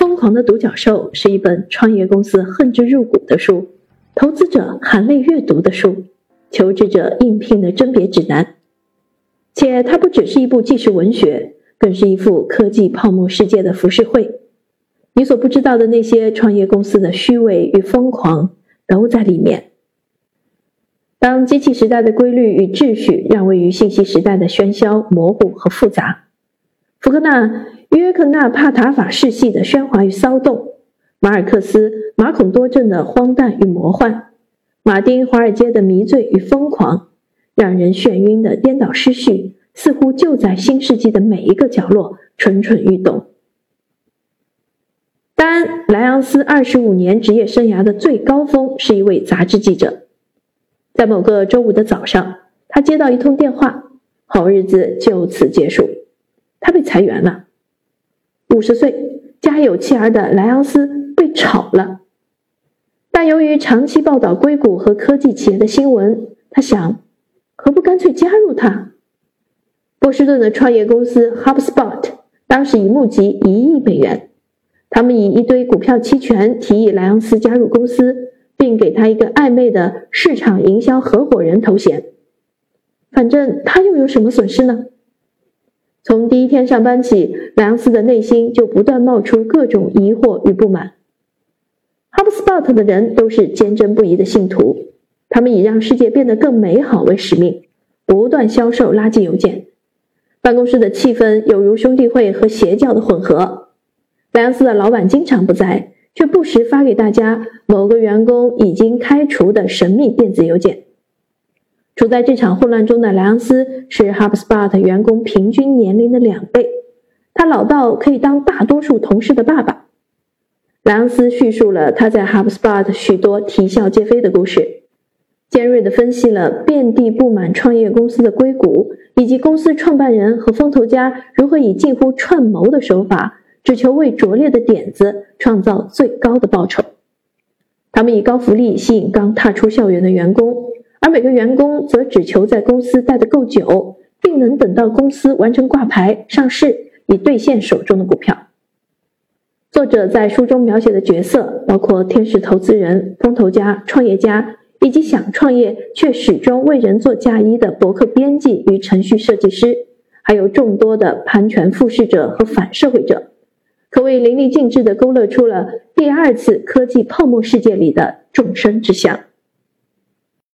疯狂的独角兽》是一本创业公司恨之入骨的书，投资者含泪阅读的书，求职者应聘的甄别指南。且它不只是一部纪实文学，更是一幅科技泡沫世界的浮世绘。你所不知道的那些创业公司的虚伪与疯狂，都在里面。当机器时代的规律与秩序让位于信息时代的喧嚣、模糊和复杂，福克纳、约克纳帕塔法世系的喧哗与骚动，马尔克斯、马孔多镇的荒诞与魔幻，马丁·华尔街的迷醉与疯狂，让人眩晕的颠倒失序，似乎就在新世纪的每一个角落蠢蠢欲动。丹莱昂斯二十五年职业生涯的最高峰是一位杂志记者。在某个周五的早上，他接到一通电话，好日子就此结束，他被裁员了。五十岁、家有妻儿的莱昂斯被炒了，但由于长期报道硅谷和科技企业的新闻，他想，何不干脆加入他？波士顿的创业公司 HubSpot 当时已募集一亿美元。他们以一堆股票期权提议莱昂斯加入公司，并给他一个暧昧的市场营销合伙人头衔。反正他又有什么损失呢？从第一天上班起，莱昂斯的内心就不断冒出各种疑惑与不满。HubSpot 的人都是坚贞不移的信徒，他们以让世界变得更美好为使命，不断销售垃圾邮件。办公室的气氛有如兄弟会和邪教的混合。莱昂斯的老板经常不在，却不时发给大家某个员工已经开除的神秘电子邮件。处在这场混乱中的莱昂斯是 HubSpot 员工平均年龄的两倍，他老到可以当大多数同事的爸爸。莱昂斯叙述了他在 HubSpot 许多啼笑皆非的故事，尖锐地分析了遍地布满创业公司的硅谷，以及公司创办人和风投家如何以近乎串谋的手法。只求为拙劣的点子创造最高的报酬。他们以高福利吸引刚踏出校园的员工，而每个员工则只求在公司待得够久，并能等到公司完成挂牌上市，以兑现手中的股票。作者在书中描写的角色包括天使投资人、风投家、创业家，以及想创业却始终为人做嫁衣的博客编辑与程序设计师，还有众多的盘权复视者和反社会者。可谓淋漓尽致地勾勒出了第二次科技泡沫世界里的众生之相。